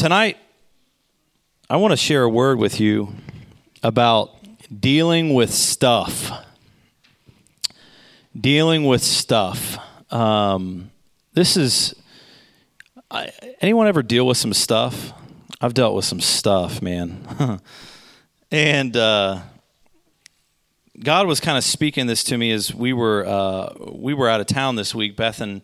tonight, I want to share a word with you about dealing with stuff. Dealing with stuff. Um, this is. I, anyone ever deal with some stuff? I've dealt with some stuff, man. and uh, God was kind of speaking this to me as we were uh, we were out of town this week. Beth and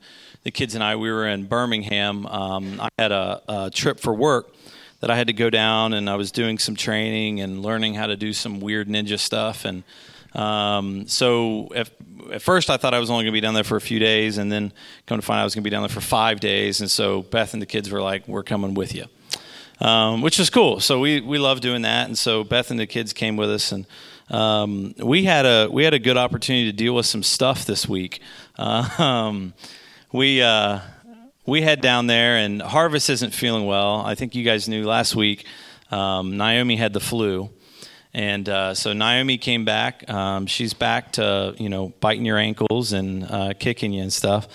the kids and I we were in Birmingham. Um, I had a, a, trip for work that I had to go down, and I was doing some training and learning how to do some weird ninja stuff. And um, so at, at, first, I thought I was only going to be down there for a few days, and then come to find out I was going to be down there for five days. And so Beth and the kids were like, "We're coming with you." Um, which is cool. So we we love doing that, and so Beth and the kids came with us, and um, we had a we had a good opportunity to deal with some stuff this week. Uh, we uh, we head down there, and Harvest isn't feeling well. I think you guys knew last week. Um, Naomi had the flu, and uh, so Naomi came back. Um, she's back to you know biting your ankles and uh, kicking you and stuff,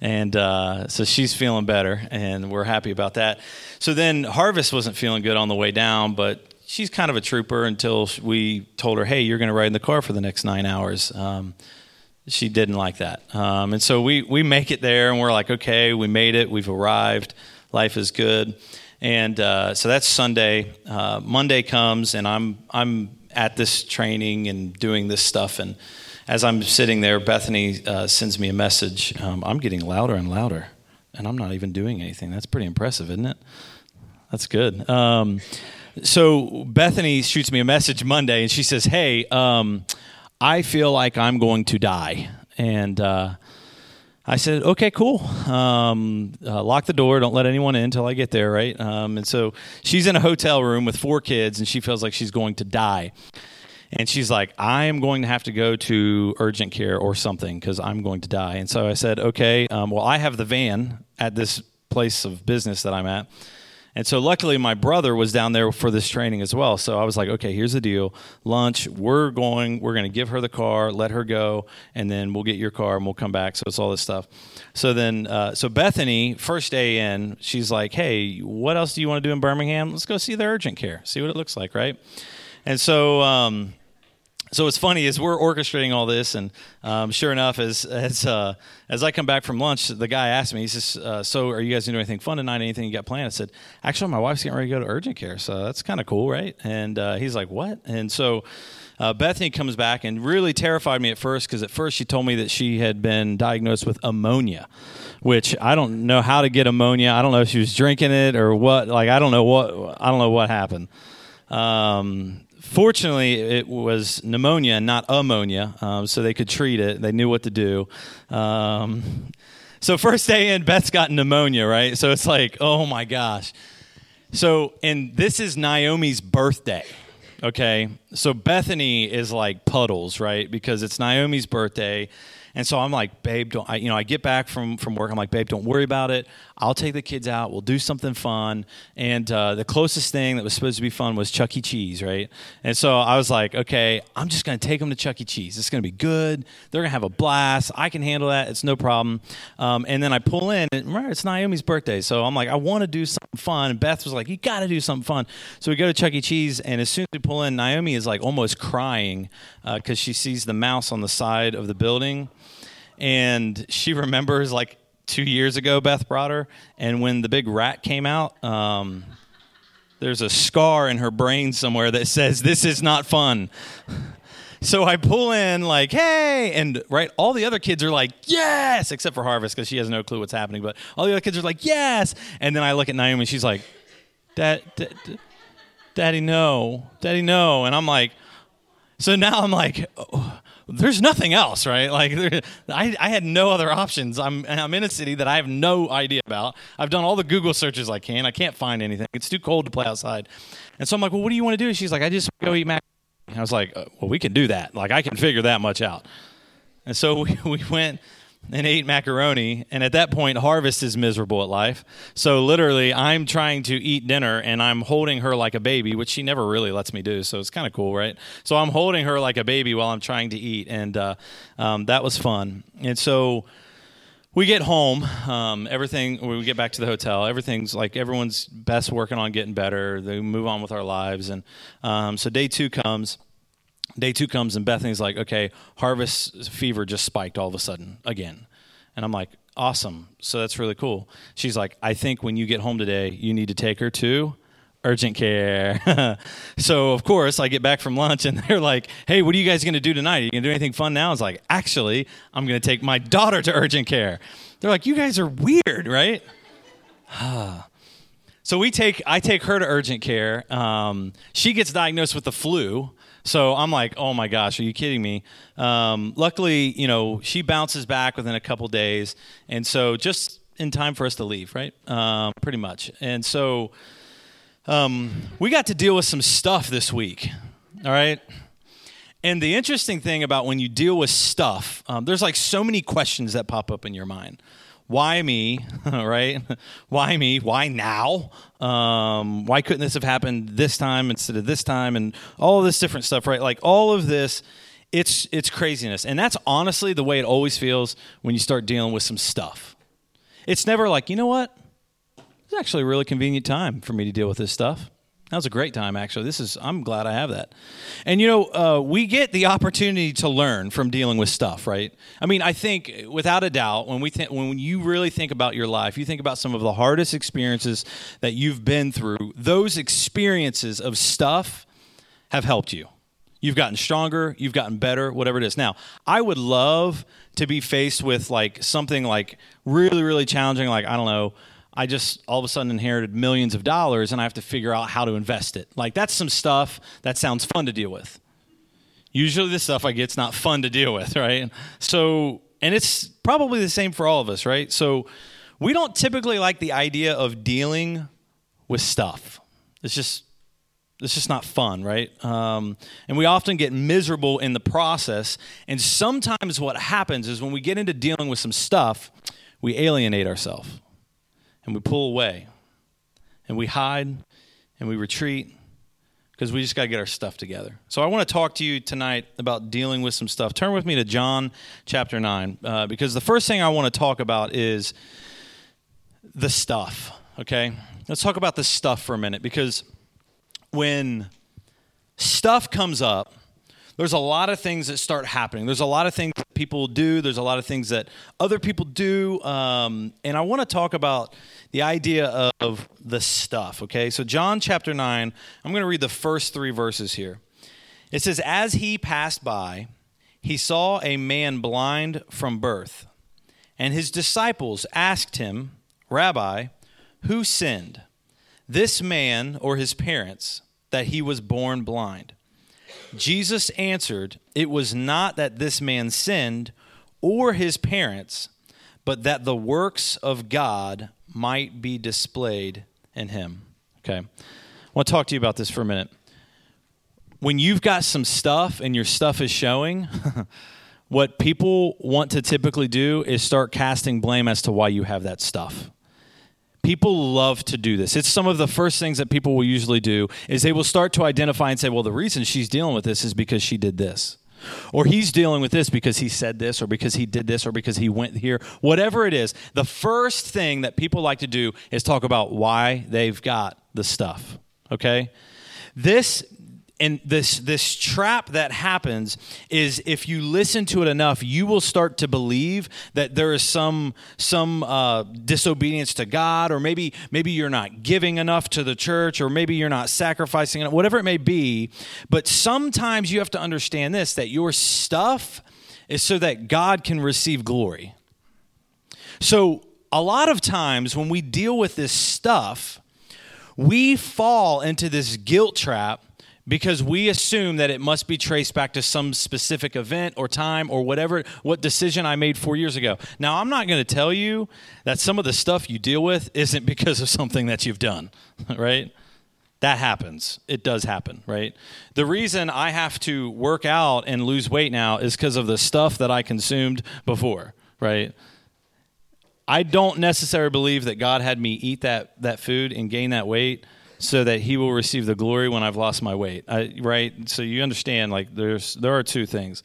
and uh, so she's feeling better, and we're happy about that. So then Harvest wasn't feeling good on the way down, but she's kind of a trooper until we told her, "Hey, you're going to ride in the car for the next nine hours." Um, she didn't like that. Um, and so we, we make it there and we're like, okay, we made it. We've arrived. Life is good. And uh, so that's Sunday. Uh, Monday comes and I'm, I'm at this training and doing this stuff. And as I'm sitting there, Bethany uh, sends me a message. Um, I'm getting louder and louder and I'm not even doing anything. That's pretty impressive, isn't it? That's good. Um, so Bethany shoots me a message Monday and she says, hey, um, I feel like I'm going to die. And uh, I said, okay, cool. Um, uh, lock the door. Don't let anyone in until I get there, right? Um, and so she's in a hotel room with four kids, and she feels like she's going to die. And she's like, I am going to have to go to urgent care or something because I'm going to die. And so I said, okay, um, well, I have the van at this place of business that I'm at. And so luckily my brother was down there for this training as well. So I was like, okay, here's the deal. Lunch, we're going, we're going to give her the car, let her go, and then we'll get your car and we'll come back. So it's all this stuff. So then, uh, so Bethany, first day in, she's like, hey, what else do you want to do in Birmingham? Let's go see the urgent care, see what it looks like, right? And so, um, so what's funny is we're orchestrating all this, and um, sure enough, as as uh, as I come back from lunch, the guy asked me, he says, uh, "So, are you guys doing anything fun tonight? Anything you got planned?" I said, "Actually, my wife's getting ready to go to urgent care, so that's kind of cool, right?" And uh, he's like, "What?" And so. Uh, Bethany comes back and really terrified me at first because at first she told me that she had been diagnosed with ammonia, which I don't know how to get ammonia. I don't know if she was drinking it or what. Like I don't know what I don't know what happened. Um, fortunately, it was pneumonia, not ammonia, um, so they could treat it. They knew what to do. Um, so first day in, Beth's got pneumonia, right? So it's like, oh my gosh. So, and this is Naomi's birthday. Okay, so Bethany is like puddles, right? Because it's Naomi's birthday, and so I'm like, babe, don't I, you know, I get back from from work. I'm like, babe, don't worry about it. I'll take the kids out. We'll do something fun. And uh, the closest thing that was supposed to be fun was Chuck E. Cheese, right? And so I was like, okay, I'm just going to take them to Chuck E. Cheese. It's going to be good. They're going to have a blast. I can handle that. It's no problem. Um, and then I pull in, and it's Naomi's birthday. So I'm like, I want to do something fun. And Beth was like, you got to do something fun. So we go to Chuck E. Cheese, and as soon as we pull in, Naomi is like almost crying because uh, she sees the mouse on the side of the building and she remembers like two years ago Beth brought her, and when the big rat came out, um, there's a scar in her brain somewhere that says this is not fun. So I pull in like, hey, and right, all the other kids are like, yes, except for Harvest because she has no clue what's happening. But all the other kids are like, yes, and then I look at Naomi, and she's like, Dad, Dad Daddy, no, Daddy, no, and I'm like, so now I'm like, oh, there's nothing else, right? Like, there, I, I had no other options. I'm, I'm in a city that I have no idea about. I've done all the Google searches I can. I can't find anything. It's too cold to play outside. And so I'm like, well, what do you want to do? She's like, I just go eat mac. I was like, uh, well, we can do that. Like, I can figure that much out. And so we, we went and ate macaroni. And at that point, Harvest is miserable at life. So literally, I'm trying to eat dinner and I'm holding her like a baby, which she never really lets me do. So it's kind of cool, right? So I'm holding her like a baby while I'm trying to eat. And uh, um, that was fun. And so we get home. Um, everything. We get back to the hotel. Everything's like everyone's best working on getting better. They move on with our lives, and um, so day two comes. Day two comes, and Bethany's like, "Okay, harvest fever just spiked all of a sudden again," and I'm like, "Awesome! So that's really cool." She's like, "I think when you get home today, you need to take her to." urgent care. so of course I get back from lunch and they're like, "Hey, what are you guys going to do tonight? Are you going to do anything fun now?" I was like, "Actually, I'm going to take my daughter to urgent care." They're like, "You guys are weird, right?" so we take I take her to urgent care. Um, she gets diagnosed with the flu. So I'm like, oh my gosh, are you kidding me? Um, luckily, you know, she bounces back within a couple days, and so just in time for us to leave, right? Um, pretty much. And so um, we got to deal with some stuff this week, all right? And the interesting thing about when you deal with stuff, um, there's like so many questions that pop up in your mind. Why me, right? Why me? Why now? Um, why couldn't this have happened this time instead of this time? And all this different stuff, right? Like all of this, it's it's craziness, and that's honestly the way it always feels when you start dealing with some stuff. It's never like you know what it's actually a really convenient time for me to deal with this stuff. That was a great time, actually. This is I'm glad I have that. And you know, uh, we get the opportunity to learn from dealing with stuff, right? I mean, I think without a doubt, when we think when you really think about your life, you think about some of the hardest experiences that you've been through. Those experiences of stuff have helped you. You've gotten stronger, you've gotten better, whatever it is. Now, I would love to be faced with like something like really, really challenging, like I don't know I just all of a sudden inherited millions of dollars and I have to figure out how to invest it. Like that's some stuff that sounds fun to deal with. Usually the stuff I get's not fun to deal with, right? So, and it's probably the same for all of us, right? So, we don't typically like the idea of dealing with stuff. It's just it's just not fun, right? Um, and we often get miserable in the process. And sometimes what happens is when we get into dealing with some stuff, we alienate ourselves and we pull away and we hide and we retreat because we just got to get our stuff together. So I want to talk to you tonight about dealing with some stuff. Turn with me to John chapter 9 uh, because the first thing I want to talk about is the stuff, okay? Let's talk about the stuff for a minute because when stuff comes up, there's a lot of things that start happening. There's a lot of things that people do. There's a lot of things that other people do. Um, and I want to talk about the idea of the stuff, okay? So, John chapter 9, I'm going to read the first three verses here. It says, As he passed by, he saw a man blind from birth. And his disciples asked him, Rabbi, who sinned, this man or his parents, that he was born blind? Jesus answered, It was not that this man sinned or his parents, but that the works of God might be displayed in him. Okay. I want to talk to you about this for a minute. When you've got some stuff and your stuff is showing, what people want to typically do is start casting blame as to why you have that stuff. People love to do this. It's some of the first things that people will usually do is they will start to identify and say, "Well, the reason she's dealing with this is because she did this." Or he's dealing with this because he said this, or because he did this, or because he went here. Whatever it is, the first thing that people like to do is talk about why they've got the stuff. Okay? This and this this trap that happens is if you listen to it enough you will start to believe that there is some some uh, disobedience to god or maybe maybe you're not giving enough to the church or maybe you're not sacrificing enough whatever it may be. But sometimes you have to understand this that your stuff is so that god can receive glory. So a lot of times when we deal with this stuff we fall into this guilt trap because we assume that it must be traced back to some specific event or time or whatever what decision I made 4 years ago. Now, I'm not going to tell you that some of the stuff you deal with isn't because of something that you've done, right? That happens. It does happen, right? The reason I have to work out and lose weight now is because of the stuff that I consumed before, right? I don't necessarily believe that God had me eat that that food and gain that weight so that he will receive the glory when I've lost my weight. I, right? So you understand, like, there's there are two things.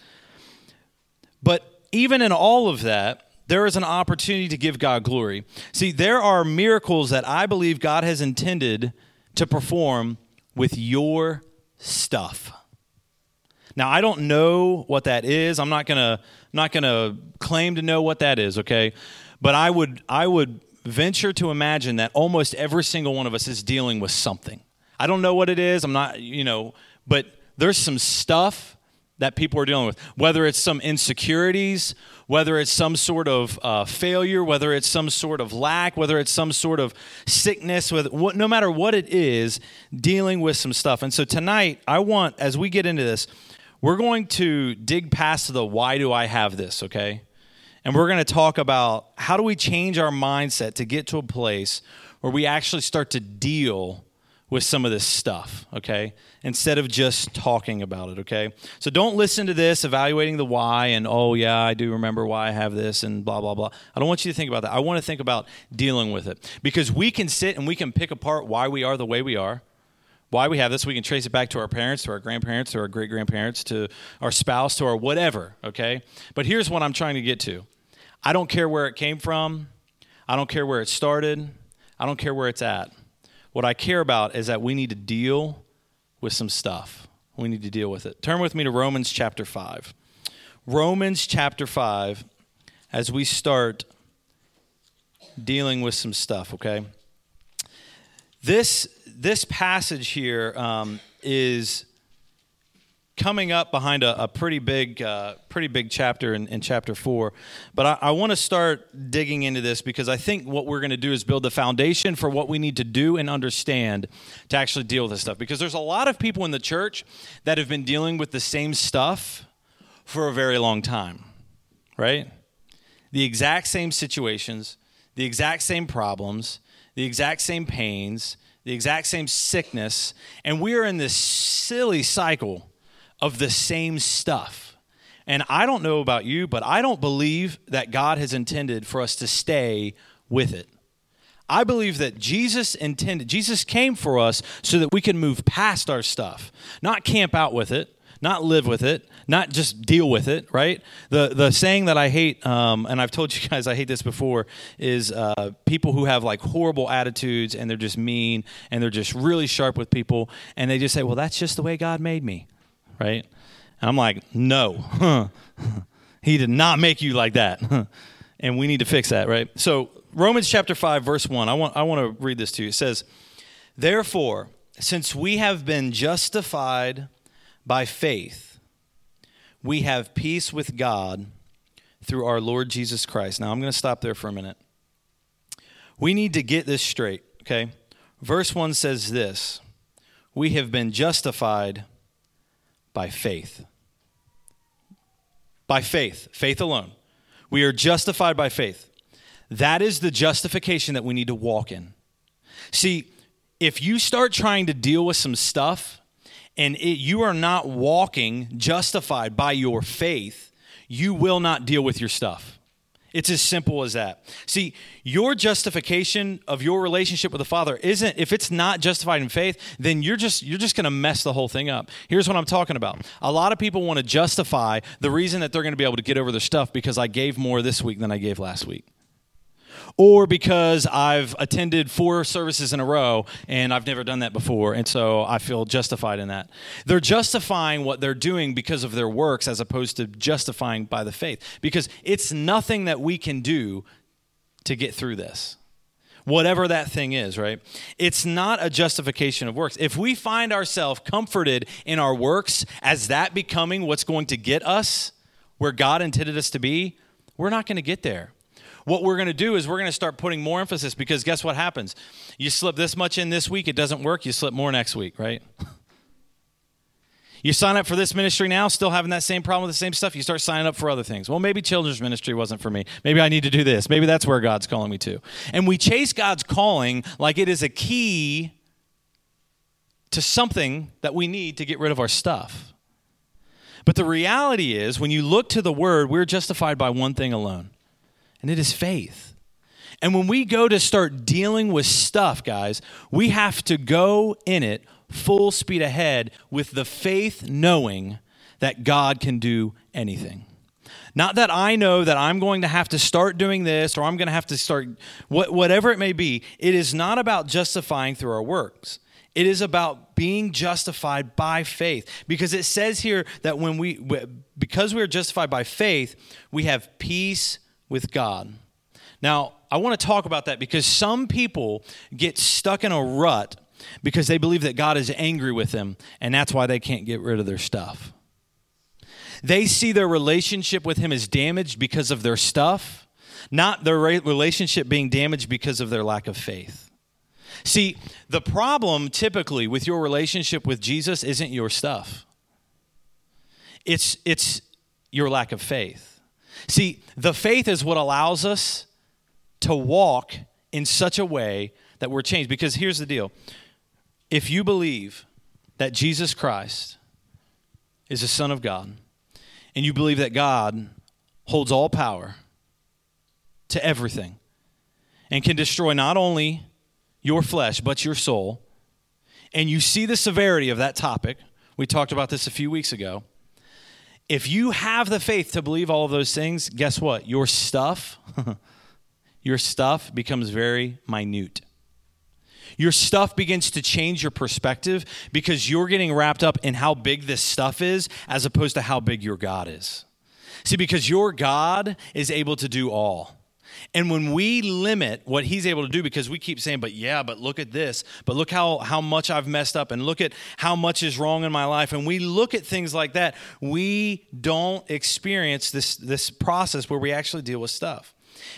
But even in all of that, there is an opportunity to give God glory. See, there are miracles that I believe God has intended to perform with your stuff. Now, I don't know what that is. I'm not going to not going to claim to know what that is, okay? But I would I would venture to imagine that almost every single one of us is dealing with something. I don't know what it is. I'm not, you know, but there's some stuff that people are dealing with, whether it's some insecurities, whether it's some sort of uh, failure, whether it's some sort of lack, whether it's some sort of sickness, with what, no matter what it is, dealing with some stuff. And so tonight, I want, as we get into this, we're going to dig past the why do I have this, okay? And we're going to talk about how do we change our mindset to get to a place where we actually start to deal with some of this stuff, okay? Instead of just talking about it, okay? So don't listen to this evaluating the why and, oh, yeah, I do remember why I have this and blah, blah, blah. I don't want you to think about that. I want to think about dealing with it because we can sit and we can pick apart why we are the way we are. Why we have this, we can trace it back to our parents, to our grandparents, to our great grandparents, to our spouse, to our whatever, okay? But here's what I'm trying to get to I don't care where it came from. I don't care where it started. I don't care where it's at. What I care about is that we need to deal with some stuff. We need to deal with it. Turn with me to Romans chapter 5. Romans chapter 5, as we start dealing with some stuff, okay? This, this passage here um, is coming up behind a, a pretty big, uh, pretty big chapter in, in chapter four. But I, I want to start digging into this because I think what we're going to do is build the foundation for what we need to do and understand to actually deal with this stuff. Because there's a lot of people in the church that have been dealing with the same stuff for a very long time, right? The exact same situations, the exact same problems, the exact same pains, the exact same sickness, and we are in this silly cycle of the same stuff. And I don't know about you, but I don't believe that God has intended for us to stay with it. I believe that Jesus intended, Jesus came for us so that we can move past our stuff, not camp out with it, not live with it, not just deal with it, right? The, the saying that I hate, um, and I've told you guys I hate this before, is uh, people who have like horrible attitudes and they're just mean and they're just really sharp with people and they just say, well, that's just the way God made me right? And I'm like, no, he did not make you like that. and we need to fix that, right? So Romans chapter 5, verse 1, I want, I want to read this to you. It says, Therefore, since we have been justified by faith, we have peace with God through our Lord Jesus Christ. Now, I'm going to stop there for a minute. We need to get this straight, okay? Verse 1 says this We have been justified by faith. By faith, faith alone. We are justified by faith. That is the justification that we need to walk in. See, if you start trying to deal with some stuff and it, you are not walking justified by your faith, you will not deal with your stuff. It's as simple as that. See, your justification of your relationship with the Father isn't if it's not justified in faith, then you're just you're just going to mess the whole thing up. Here's what I'm talking about. A lot of people want to justify the reason that they're going to be able to get over their stuff because I gave more this week than I gave last week or because I've attended four services in a row and I've never done that before, and so I feel justified in that. They're justifying what they're doing because of their works as opposed to justifying by the faith, because it's nothing that we can do to get through this. Whatever that thing is, right? It's not a justification of works. If we find ourselves comforted in our works as that becoming what's going to get us where God intended us to be, we're not going to get there what we're going to do is we're going to start putting more emphasis because guess what happens? You slip this much in this week, it doesn't work, you slip more next week, right? You sign up for this ministry now, still having that same problem with the same stuff. You start signing up for other things. Well, maybe children's ministry wasn't for me. Maybe I need to do this. Maybe that's where God's calling me to. And we chase God's calling like it is a key to something that we need to get rid of our stuff. But the reality is, when you look to the word, we're justified by one thing alone and it is faith. And when we go to start dealing with stuff, guys, we have to go in it full speed ahead with the faith knowing that God can do anything. Not that I know that I'm going to have to start doing this or I'm going to have to start what, whatever it may be. It is not about justifying through our works. It is about being justified by faith because it says here that when we because we are justified by faith, we have peace with God. Now, I want to talk about that because some people get stuck in a rut because they believe that God is angry with them and that's why they can't get rid of their stuff. They see their relationship with him as damaged because of their stuff, not their relationship being damaged because of their lack of faith. See, the problem typically with your relationship with Jesus isn't your stuff. It's it's your lack of faith. See, the faith is what allows us to walk in such a way that we're changed because here's the deal. If you believe that Jesus Christ is the son of God and you believe that God holds all power to everything and can destroy not only your flesh, but your soul, and you see the severity of that topic, we talked about this a few weeks ago. If you have the faith to believe all of those things, guess what? Your stuff, your stuff becomes very minute. Your stuff begins to change your perspective because you're getting wrapped up in how big this stuff is as opposed to how big your God is. See, because your God is able to do all. And when we limit what he's able to do, because we keep saying, but yeah, but look at this, but look how, how much I've messed up, and look at how much is wrong in my life, and we look at things like that, we don't experience this, this process where we actually deal with stuff.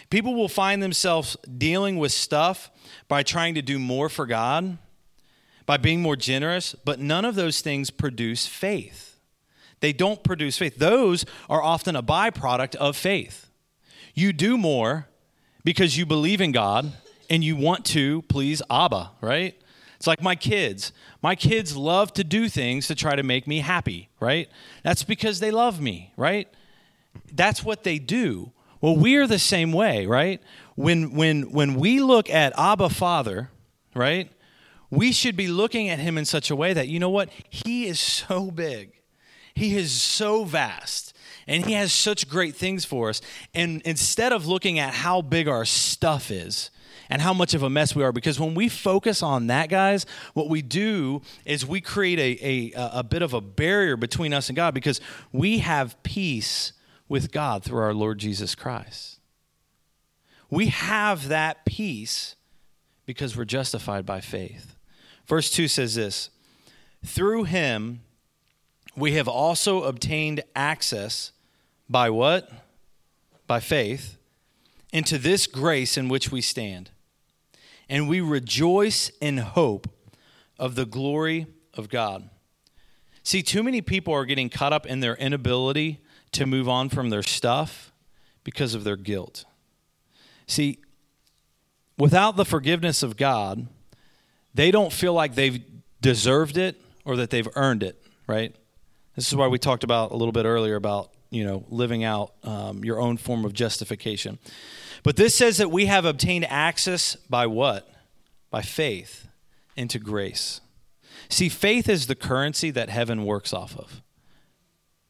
People will find themselves dealing with stuff by trying to do more for God, by being more generous, but none of those things produce faith. They don't produce faith. Those are often a byproduct of faith. You do more because you believe in God and you want to please Abba, right? It's like my kids. My kids love to do things to try to make me happy, right? That's because they love me, right? That's what they do. Well, we are the same way, right? When when when we look at Abba Father, right? We should be looking at him in such a way that you know what? He is so big. He is so vast and He has such great things for us. And instead of looking at how big our stuff is, and how much of a mess we are. Because when we focus on that, guys, what we do is we create a, a, a bit of a barrier between us and God because we have peace with God through our Lord Jesus Christ. We have that peace because we're justified by faith. Verse 2 says this Through him we have also obtained access by what? By faith, into this grace in which we stand. And we rejoice in hope of the glory of God. See, too many people are getting caught up in their inability to move on from their stuff because of their guilt. See, without the forgiveness of God, they don't feel like they've deserved it or that they've earned it, right? This is why we talked about a little bit earlier about you know, living out um, your own form of justification. But this says that we have obtained access by what? By faith into grace. See, faith is the currency that heaven works off of.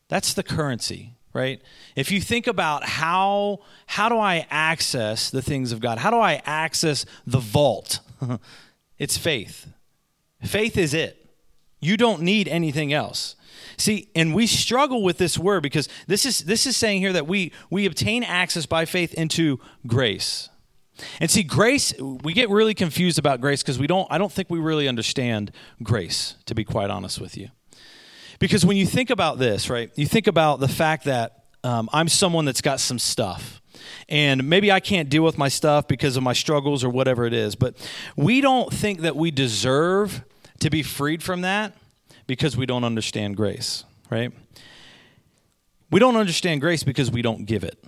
That's the currency, right? If you think about how how do I access the things of God? How do I access the vault? it's faith. Faith is it. You don't need anything else. See, and we struggle with this word because this is this is saying here that we we obtain access by faith into grace. And see, grace, we get really confused about grace because we don't I don't think we really understand grace, to be quite honest with you. Because when you think about this, right, you think about the fact that um, I'm someone that's got some stuff. And maybe I can't deal with my stuff because of my struggles or whatever it is. But we don't think that we deserve to be freed from that because we don't understand grace, right? We don't understand grace because we don't give it.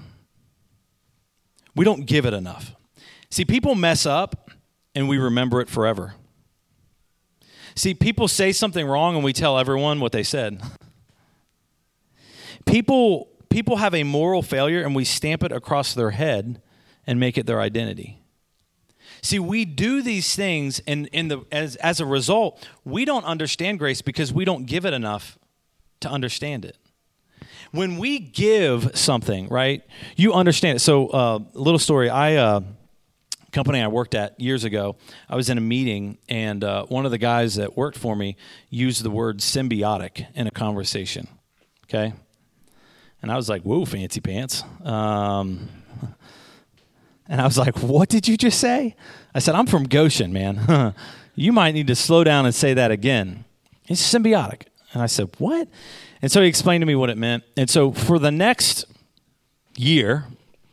We don't give it enough. See, people mess up and we remember it forever. See, people say something wrong and we tell everyone what they said. People people have a moral failure and we stamp it across their head and make it their identity. See, we do these things, and in the as as a result, we don't understand grace because we don't give it enough to understand it. when we give something, right? You understand it. So, uh, little story. I uh, company I worked at years ago. I was in a meeting, and uh, one of the guys that worked for me used the word symbiotic in a conversation. Okay, and I was like, "Whoa, fancy pants." Um, and I was like, "What did you just say?" I said, "I'm from Goshen, man. you might need to slow down and say that again." It's symbiotic, and I said, "What?" And so he explained to me what it meant. And so for the next year,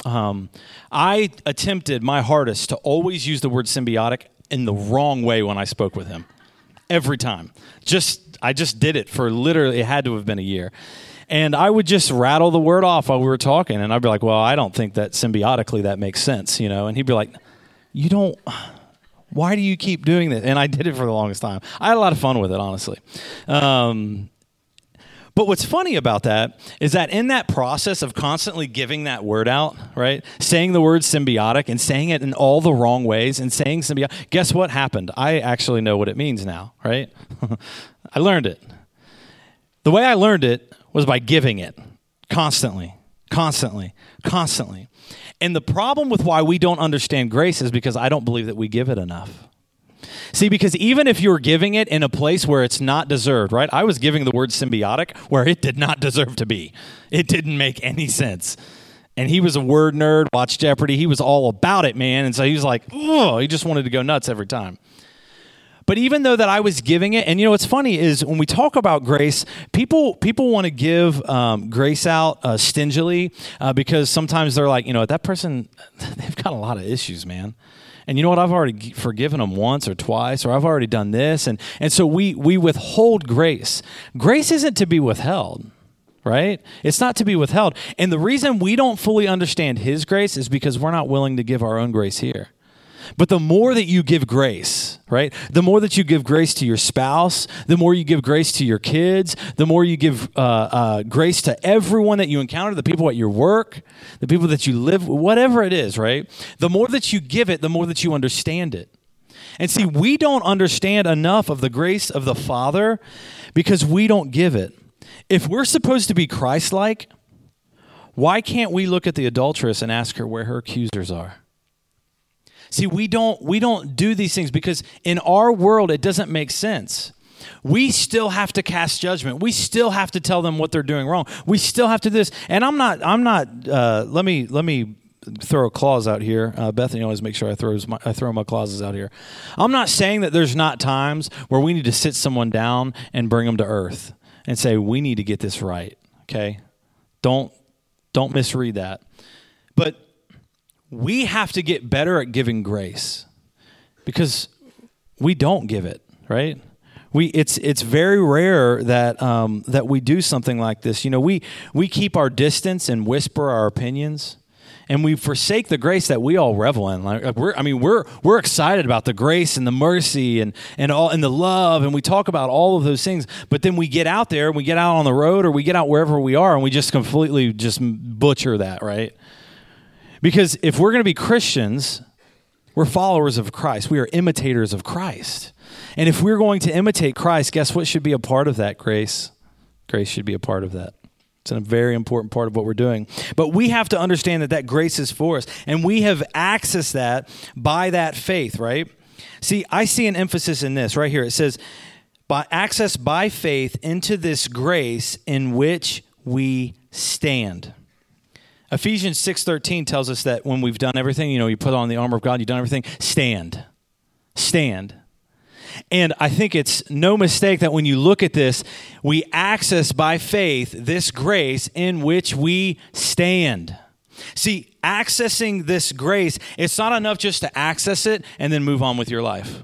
um, I attempted my hardest to always use the word symbiotic in the wrong way when I spoke with him. Every time. Just I just did it for literally it had to have been a year. And I would just rattle the word off while we were talking and I'd be like, "Well, I don't think that symbiotically that makes sense," you know. And he'd be like, "You don't why do you keep doing this?" And I did it for the longest time. I had a lot of fun with it, honestly. Um, but what's funny about that is that in that process of constantly giving that word out, right? Saying the word symbiotic and saying it in all the wrong ways and saying symbiotic, guess what happened? I actually know what it means now, right? I learned it. The way I learned it was by giving it constantly, constantly, constantly. And the problem with why we don't understand grace is because I don't believe that we give it enough. See, because even if you're giving it in a place where it's not deserved, right? I was giving the word symbiotic where it did not deserve to be. It didn't make any sense. And he was a word nerd, watched Jeopardy. He was all about it, man. And so he was like, oh, he just wanted to go nuts every time. But even though that I was giving it, and you know what's funny is when we talk about grace, people people want to give um, grace out uh, stingily uh, because sometimes they're like, you know, that person they've got a lot of issues, man. And you know what? I've already forgiven them once or twice or i've already done this and and so we we withhold grace. Grace isn't to be withheld right? It's not to be withheld. And the reason we don't fully understand his grace is because we're not willing to give our own grace here but the more that you give grace, right? The more that you give grace to your spouse, the more you give grace to your kids, the more you give uh, uh, grace to everyone that you encounter, the people at your work, the people that you live, whatever it is, right? The more that you give it, the more that you understand it. And see, we don't understand enough of the grace of the Father because we don't give it. If we're supposed to be Christ like, why can't we look at the adulteress and ask her where her accusers are? See, we don't we don't do these things because in our world it doesn't make sense. We still have to cast judgment. We still have to tell them what they're doing wrong. We still have to do this. And I'm not I'm not uh, let me let me throw a clause out here. Uh, Bethany always makes sure I throws my, I throw my clauses out here. I'm not saying that there's not times where we need to sit someone down and bring them to earth and say we need to get this right. Okay, don't don't misread that. But we have to get better at giving grace because we don't give it, right? We, it's it's very rare that um, that we do something like this. You know, we we keep our distance and whisper our opinions, and we forsake the grace that we all revel in. Like we're, I mean, we're we're excited about the grace and the mercy and and all and the love, and we talk about all of those things. But then we get out there, and we get out on the road, or we get out wherever we are, and we just completely just butcher that, right? Because if we're going to be Christians, we're followers of Christ. We are imitators of Christ. And if we're going to imitate Christ, guess what should be a part of that grace? Grace should be a part of that. It's a very important part of what we're doing. But we have to understand that that grace is for us. And we have accessed that by that faith, right? See, I see an emphasis in this right here. It says, by access by faith into this grace in which we stand. Ephesians 6:13 tells us that when we've done everything, you know, you put on the armor of God, you've done everything, stand. Stand. And I think it's no mistake that when you look at this, we access by faith this grace in which we stand. See, accessing this grace, it's not enough just to access it and then move on with your life.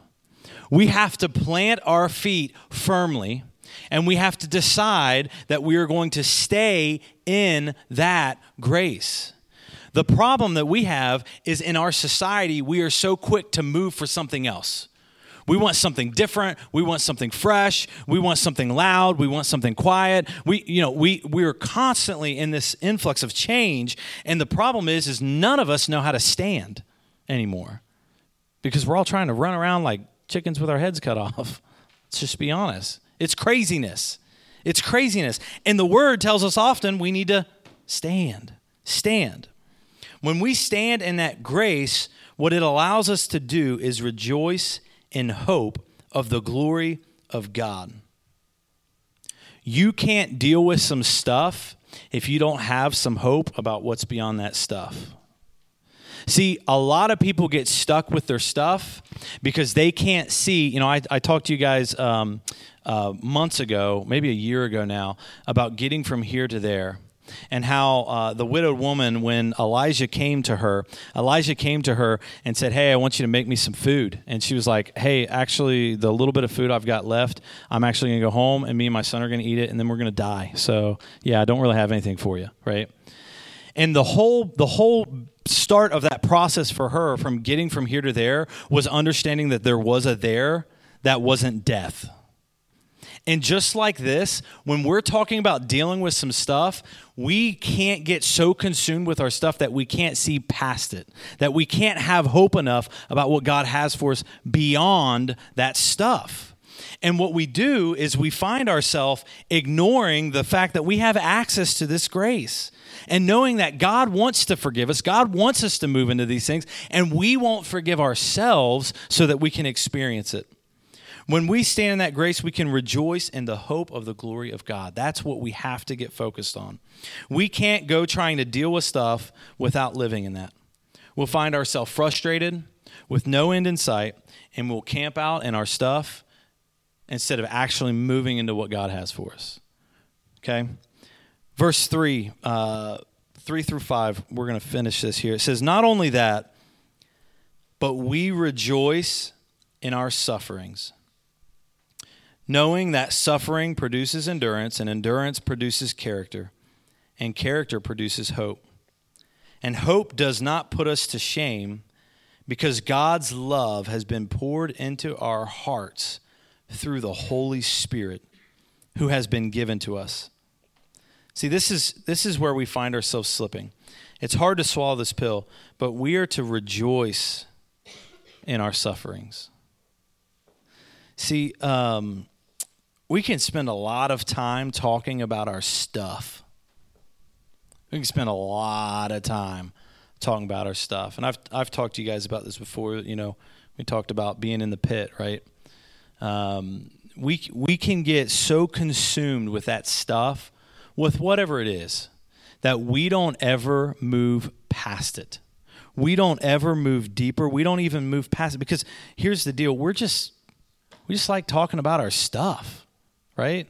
We have to plant our feet firmly and we have to decide that we are going to stay in that grace. The problem that we have is in our society, we are so quick to move for something else. We want something different. We want something fresh. We want something loud. We want something quiet. We, you know, we we're constantly in this influx of change, and the problem is, is none of us know how to stand anymore, because we're all trying to run around like chickens with our heads cut off. Let's just be honest. It's craziness. It's craziness. And the word tells us often we need to stand. Stand. When we stand in that grace, what it allows us to do is rejoice in hope of the glory of God. You can't deal with some stuff if you don't have some hope about what's beyond that stuff. See, a lot of people get stuck with their stuff because they can't see. You know, I, I talked to you guys um, uh, months ago, maybe a year ago now, about getting from here to there and how uh, the widowed woman, when Elijah came to her, Elijah came to her and said, Hey, I want you to make me some food. And she was like, Hey, actually, the little bit of food I've got left, I'm actually going to go home and me and my son are going to eat it and then we're going to die. So, yeah, I don't really have anything for you, right? And the whole, the whole start of that process for her from getting from here to there was understanding that there was a there that wasn't death and just like this, when we're talking about dealing with some stuff, we can't get so consumed with our stuff that we can't see past it, that we can't have hope enough about what God has for us beyond that stuff. And what we do is we find ourselves ignoring the fact that we have access to this grace and knowing that God wants to forgive us, God wants us to move into these things, and we won't forgive ourselves so that we can experience it. When we stand in that grace, we can rejoice in the hope of the glory of God. That's what we have to get focused on. We can't go trying to deal with stuff without living in that. We'll find ourselves frustrated with no end in sight, and we'll camp out in our stuff instead of actually moving into what God has for us. Okay? Verse 3, uh, 3 through 5, we're going to finish this here. It says, Not only that, but we rejoice in our sufferings knowing that suffering produces endurance, and endurance produces character, and character produces hope. And hope does not put us to shame because God's love has been poured into our hearts through the Holy Spirit who has been given to us. See, this is, this is where we find ourselves slipping. It's hard to swallow this pill, but we are to rejoice in our sufferings. See, um, we can spend a lot of time talking about our stuff. We can spend a lot of time talking about our stuff. And I've I've talked to you guys about this before. You know, we talked about being in the pit, right? Um, we we can get so consumed with that stuff, with whatever it is, that we don't ever move past it. We don't ever move deeper. We don't even move past it because here's the deal: we're just we just like talking about our stuff right?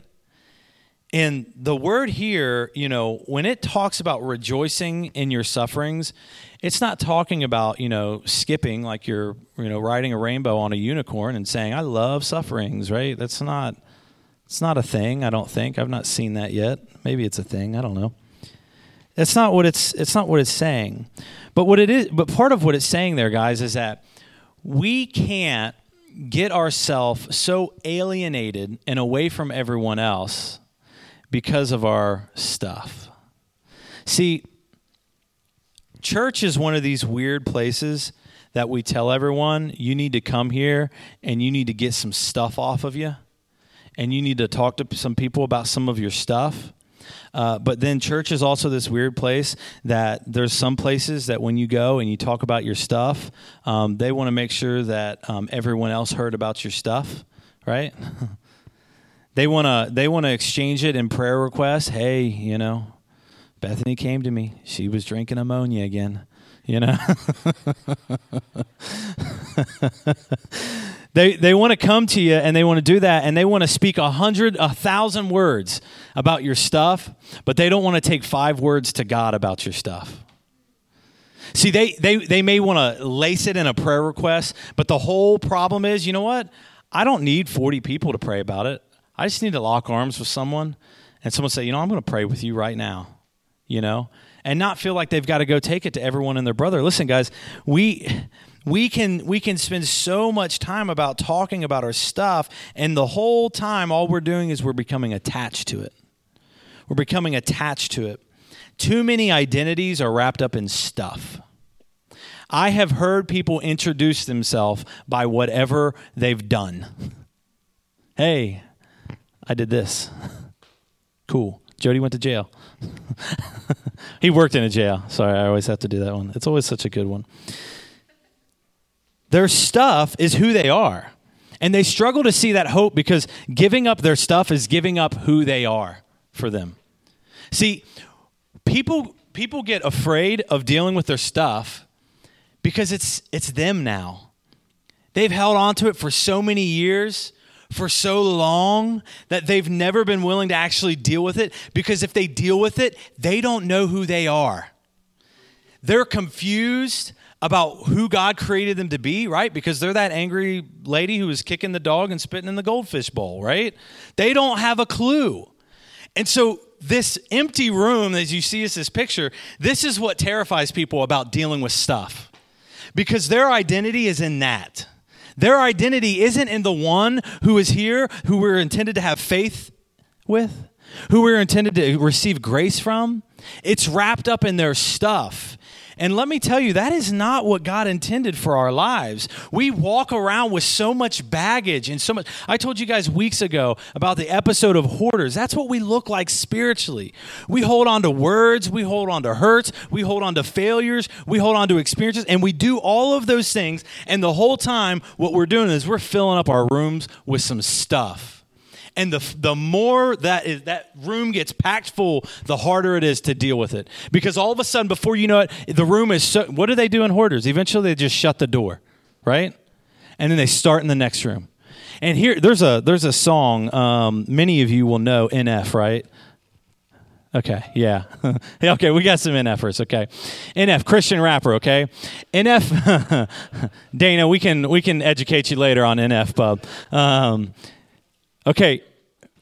And the word here, you know, when it talks about rejoicing in your sufferings, it's not talking about, you know, skipping like you're, you know, riding a rainbow on a unicorn and saying, I love sufferings, right? That's not, it's not a thing, I don't think. I've not seen that yet. Maybe it's a thing, I don't know. That's not what it's, it's not what it's saying. But what it is, but part of what it's saying there, guys, is that we can't get ourselves so alienated and away from everyone else because of our stuff. See, church is one of these weird places that we tell everyone you need to come here and you need to get some stuff off of you and you need to talk to some people about some of your stuff. Uh, but then church is also this weird place that there's some places that when you go and you talk about your stuff, um, they want to make sure that um, everyone else heard about your stuff, right? they want to they want to exchange it in prayer requests. Hey, you know, Bethany came to me. She was drinking ammonia again. You know. They, they want to come to you and they want to do that and they want to speak a hundred, a thousand words about your stuff, but they don't want to take five words to God about your stuff. See, they, they, they may want to lace it in a prayer request, but the whole problem is you know what? I don't need 40 people to pray about it. I just need to lock arms with someone and someone say, you know, I'm going to pray with you right now, you know, and not feel like they've got to go take it to everyone and their brother. Listen, guys, we we can we can spend so much time about talking about our stuff and the whole time all we're doing is we're becoming attached to it we're becoming attached to it too many identities are wrapped up in stuff i have heard people introduce themselves by whatever they've done hey i did this Cool. Jody went to jail. he worked in a jail. Sorry, I always have to do that one. It's always such a good one. Their stuff is who they are. And they struggle to see that hope because giving up their stuff is giving up who they are for them. See, people people get afraid of dealing with their stuff because it's it's them now. They've held on to it for so many years, for so long that they've never been willing to actually deal with it because if they deal with it, they don't know who they are. They're confused about who God created them to be, right? Because they're that angry lady who was kicking the dog and spitting in the goldfish bowl, right? They don't have a clue. And so this empty room, as you see as this picture, this is what terrifies people about dealing with stuff. Because their identity is in that. Their identity isn't in the one who is here, who we're intended to have faith with, who we're intended to receive grace from. It's wrapped up in their stuff. And let me tell you, that is not what God intended for our lives. We walk around with so much baggage and so much. I told you guys weeks ago about the episode of Hoarders. That's what we look like spiritually. We hold on to words, we hold on to hurts, we hold on to failures, we hold on to experiences, and we do all of those things. And the whole time, what we're doing is we're filling up our rooms with some stuff. And the, the more that, is, that room gets packed full, the harder it is to deal with it. Because all of a sudden, before you know it, the room is so. What do they do in hoarders? Eventually, they just shut the door, right? And then they start in the next room. And here, there's a, there's a song, um, many of you will know NF, right? Okay, yeah. okay, we got some NFers, okay. NF, Christian rapper, okay. NF, Dana, we can, we can educate you later on NF, bub. Um, Okay,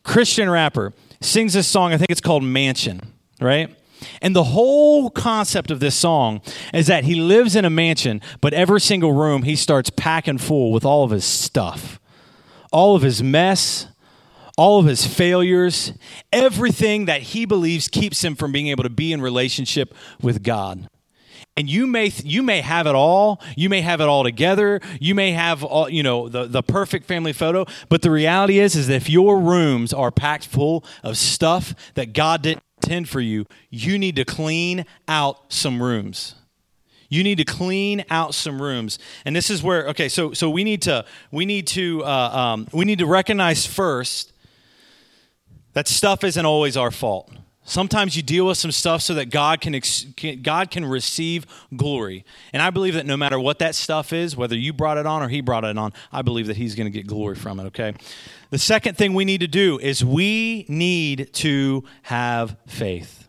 Christian rapper sings this song, I think it's called Mansion, right? And the whole concept of this song is that he lives in a mansion, but every single room he starts packing full with all of his stuff, all of his mess, all of his failures, everything that he believes keeps him from being able to be in relationship with God and you may you may have it all. You may have it all together. You may have all you know the, the perfect family photo. But the reality is is that if your rooms are packed full of stuff that god didn't intend for you you need to clean out some rooms. You need to clean out some rooms. And this is where okay so so we need to we need to uh, um, we need to recognize first that stuff isn't always our fault Sometimes you deal with some stuff so that God can, can, God can receive glory. And I believe that no matter what that stuff is, whether you brought it on or he brought it on, I believe that he's going to get glory from it, okay? The second thing we need to do is we need to have faith.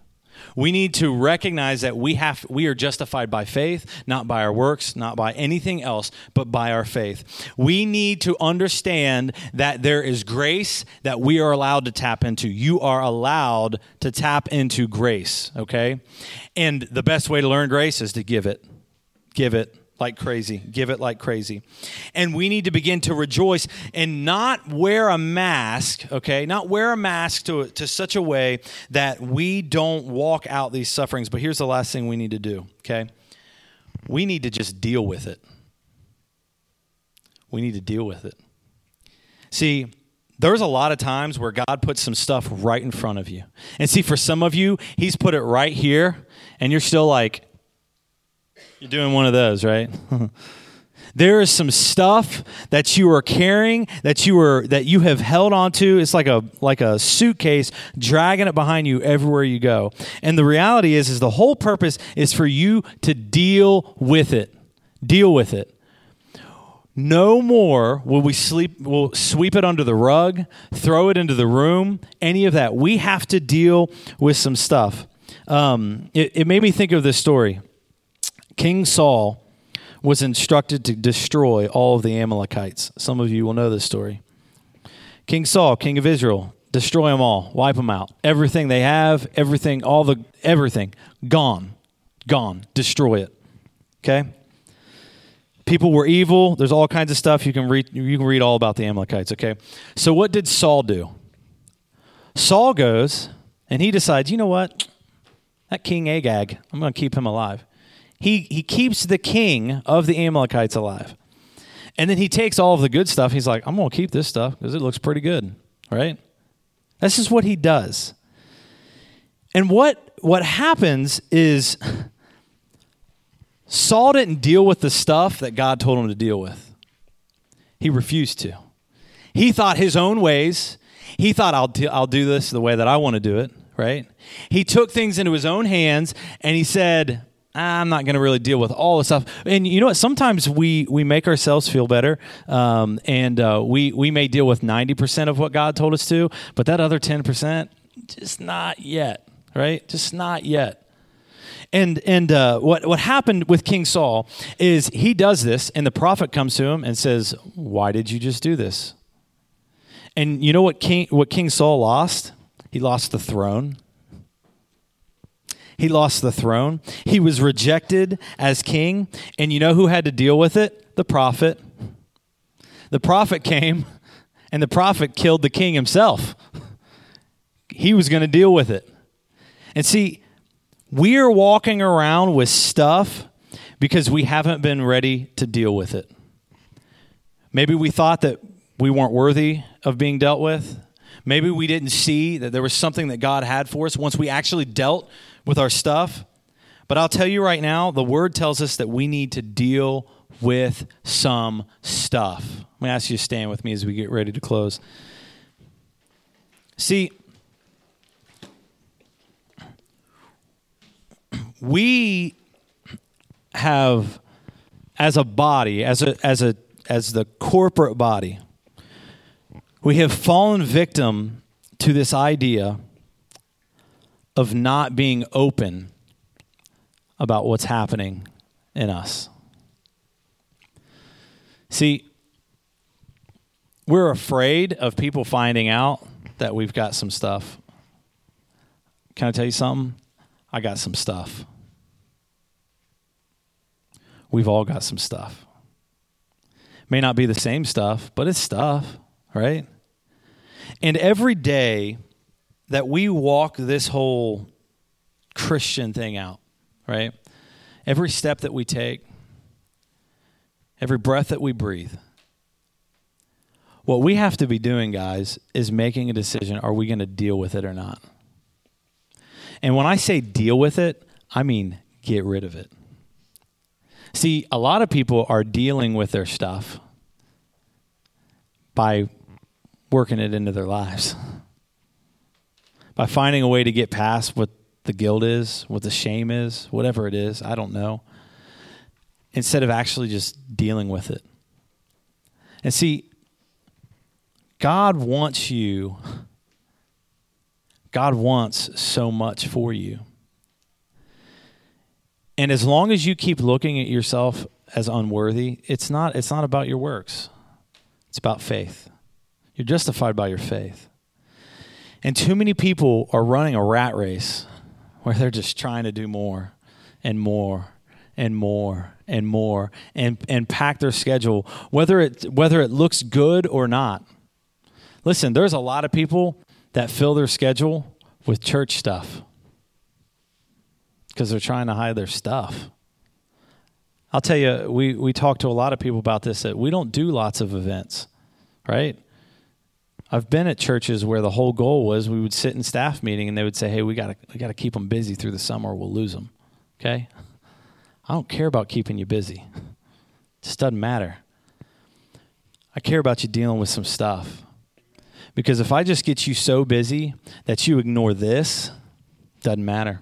We need to recognize that we have we are justified by faith, not by our works, not by anything else, but by our faith. We need to understand that there is grace that we are allowed to tap into. You are allowed to tap into grace, okay? And the best way to learn grace is to give it. Give it like crazy. Give it like crazy. And we need to begin to rejoice and not wear a mask, okay? Not wear a mask to, to such a way that we don't walk out these sufferings. But here's the last thing we need to do, okay? We need to just deal with it. We need to deal with it. See, there's a lot of times where God puts some stuff right in front of you. And see, for some of you, He's put it right here, and you're still like, you're doing one of those, right? there is some stuff that you are carrying that you are that you have held onto. It's like a like a suitcase dragging it behind you everywhere you go. And the reality is is the whole purpose is for you to deal with it. Deal with it. No more will we sleep will sweep it under the rug throw it into the room any of that. We have to deal with some stuff. Um, it, it made me think of this story King Saul was instructed to destroy all of the Amalekites. Some of you will know this story. King Saul, king of Israel, destroy them all, wipe them out. Everything they have, everything, all the everything, gone, gone, destroy it. Okay? People were evil. There's all kinds of stuff you can read you can read all about the Amalekites, okay? So what did Saul do? Saul goes and he decides, "You know what? That King Agag, I'm going to keep him alive." He, he keeps the king of the Amalekites alive. And then he takes all of the good stuff. He's like, I'm going to keep this stuff because it looks pretty good, right? This is what he does. And what what happens is Saul didn't deal with the stuff that God told him to deal with. He refused to. He thought his own ways. He thought I'll I'll do this the way that I want to do it, right? He took things into his own hands and he said, I'm not going to really deal with all the stuff. And you know what? Sometimes we we make ourselves feel better, um, and uh, we we may deal with ninety percent of what God told us to, but that other ten percent, just not yet, right? Just not yet. And and uh, what what happened with King Saul is he does this, and the prophet comes to him and says, "Why did you just do this?" And you know what King what King Saul lost? He lost the throne. He lost the throne. He was rejected as king. And you know who had to deal with it? The prophet. The prophet came, and the prophet killed the king himself. He was going to deal with it. And see, we're walking around with stuff because we haven't been ready to deal with it. Maybe we thought that we weren't worthy of being dealt with. Maybe we didn't see that there was something that God had for us once we actually dealt with our stuff. But I'll tell you right now, the word tells us that we need to deal with some stuff. Let me ask you to stand with me as we get ready to close. See, we have as a body, as a as a as the corporate body, we have fallen victim to this idea of not being open about what's happening in us. See, we're afraid of people finding out that we've got some stuff. Can I tell you something? I got some stuff. We've all got some stuff. May not be the same stuff, but it's stuff, right? And every day, that we walk this whole Christian thing out, right? Every step that we take, every breath that we breathe. What we have to be doing, guys, is making a decision are we going to deal with it or not? And when I say deal with it, I mean get rid of it. See, a lot of people are dealing with their stuff by working it into their lives by finding a way to get past what the guilt is, what the shame is, whatever it is, I don't know, instead of actually just dealing with it. And see, God wants you, God wants so much for you. And as long as you keep looking at yourself as unworthy, it's not, it's not about your works, it's about faith. You're justified by your faith. And too many people are running a rat race where they're just trying to do more and more and more and more and, and pack their schedule, whether it, whether it looks good or not. Listen, there's a lot of people that fill their schedule with church stuff because they're trying to hide their stuff. I'll tell you, we, we talk to a lot of people about this that we don't do lots of events, right? I've been at churches where the whole goal was we would sit in staff meeting and they would say, "Hey, we got to we got to keep them busy through the summer, or we'll lose them." Okay? I don't care about keeping you busy. It just doesn't matter. I care about you dealing with some stuff. Because if I just get you so busy that you ignore this, doesn't matter.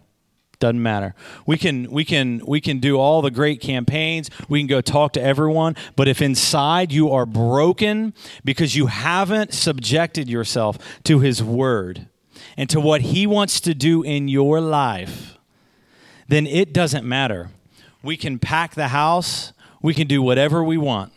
Doesn't matter. We can we can we can do all the great campaigns. We can go talk to everyone, but if inside you are broken because you haven't subjected yourself to his word and to what he wants to do in your life, then it doesn't matter. We can pack the house, we can do whatever we want.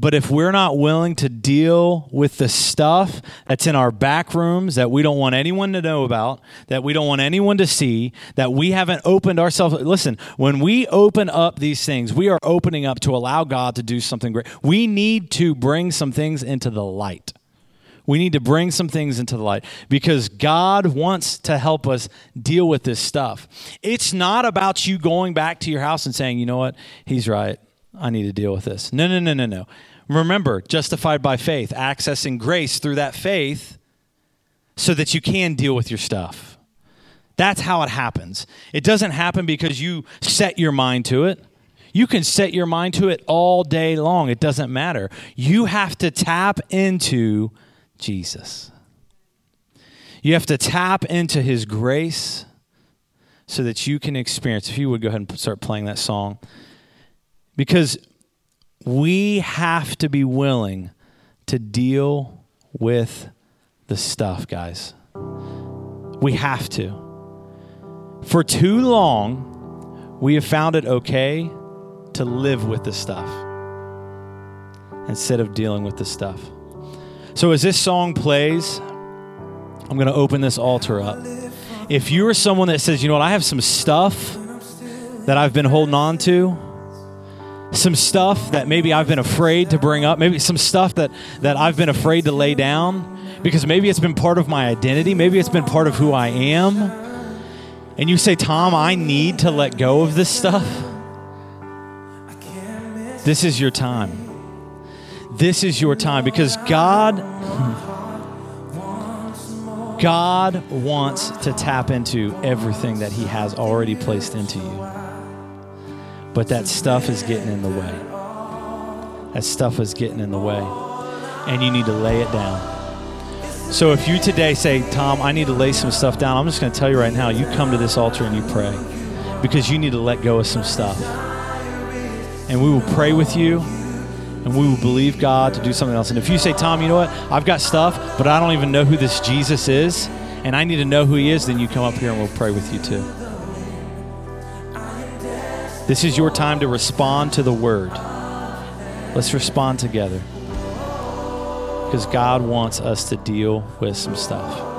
But if we're not willing to deal with the stuff that's in our back rooms that we don't want anyone to know about, that we don't want anyone to see, that we haven't opened ourselves. Listen, when we open up these things, we are opening up to allow God to do something great. We need to bring some things into the light. We need to bring some things into the light because God wants to help us deal with this stuff. It's not about you going back to your house and saying, you know what, he's right. I need to deal with this. No, no, no, no, no. Remember, justified by faith, accessing grace through that faith so that you can deal with your stuff. That's how it happens. It doesn't happen because you set your mind to it. You can set your mind to it all day long. It doesn't matter. You have to tap into Jesus. You have to tap into his grace so that you can experience. If you would go ahead and start playing that song. Because we have to be willing to deal with the stuff, guys. We have to. For too long, we have found it okay to live with the stuff instead of dealing with the stuff. So, as this song plays, I'm going to open this altar up. If you are someone that says, you know what, I have some stuff that I've been holding on to, some stuff that maybe I've been afraid to bring up, maybe some stuff that, that I've been afraid to lay down because maybe it's been part of my identity, maybe it's been part of who I am. And you say, Tom, I need to let go of this stuff. This is your time. This is your time because God God wants to tap into everything that he has already placed into you. But that stuff is getting in the way. That stuff is getting in the way. And you need to lay it down. So if you today say, Tom, I need to lay some stuff down, I'm just going to tell you right now, you come to this altar and you pray because you need to let go of some stuff. And we will pray with you and we will believe God to do something else. And if you say, Tom, you know what? I've got stuff, but I don't even know who this Jesus is, and I need to know who he is, then you come up here and we'll pray with you too. This is your time to respond to the word. Let's respond together because God wants us to deal with some stuff.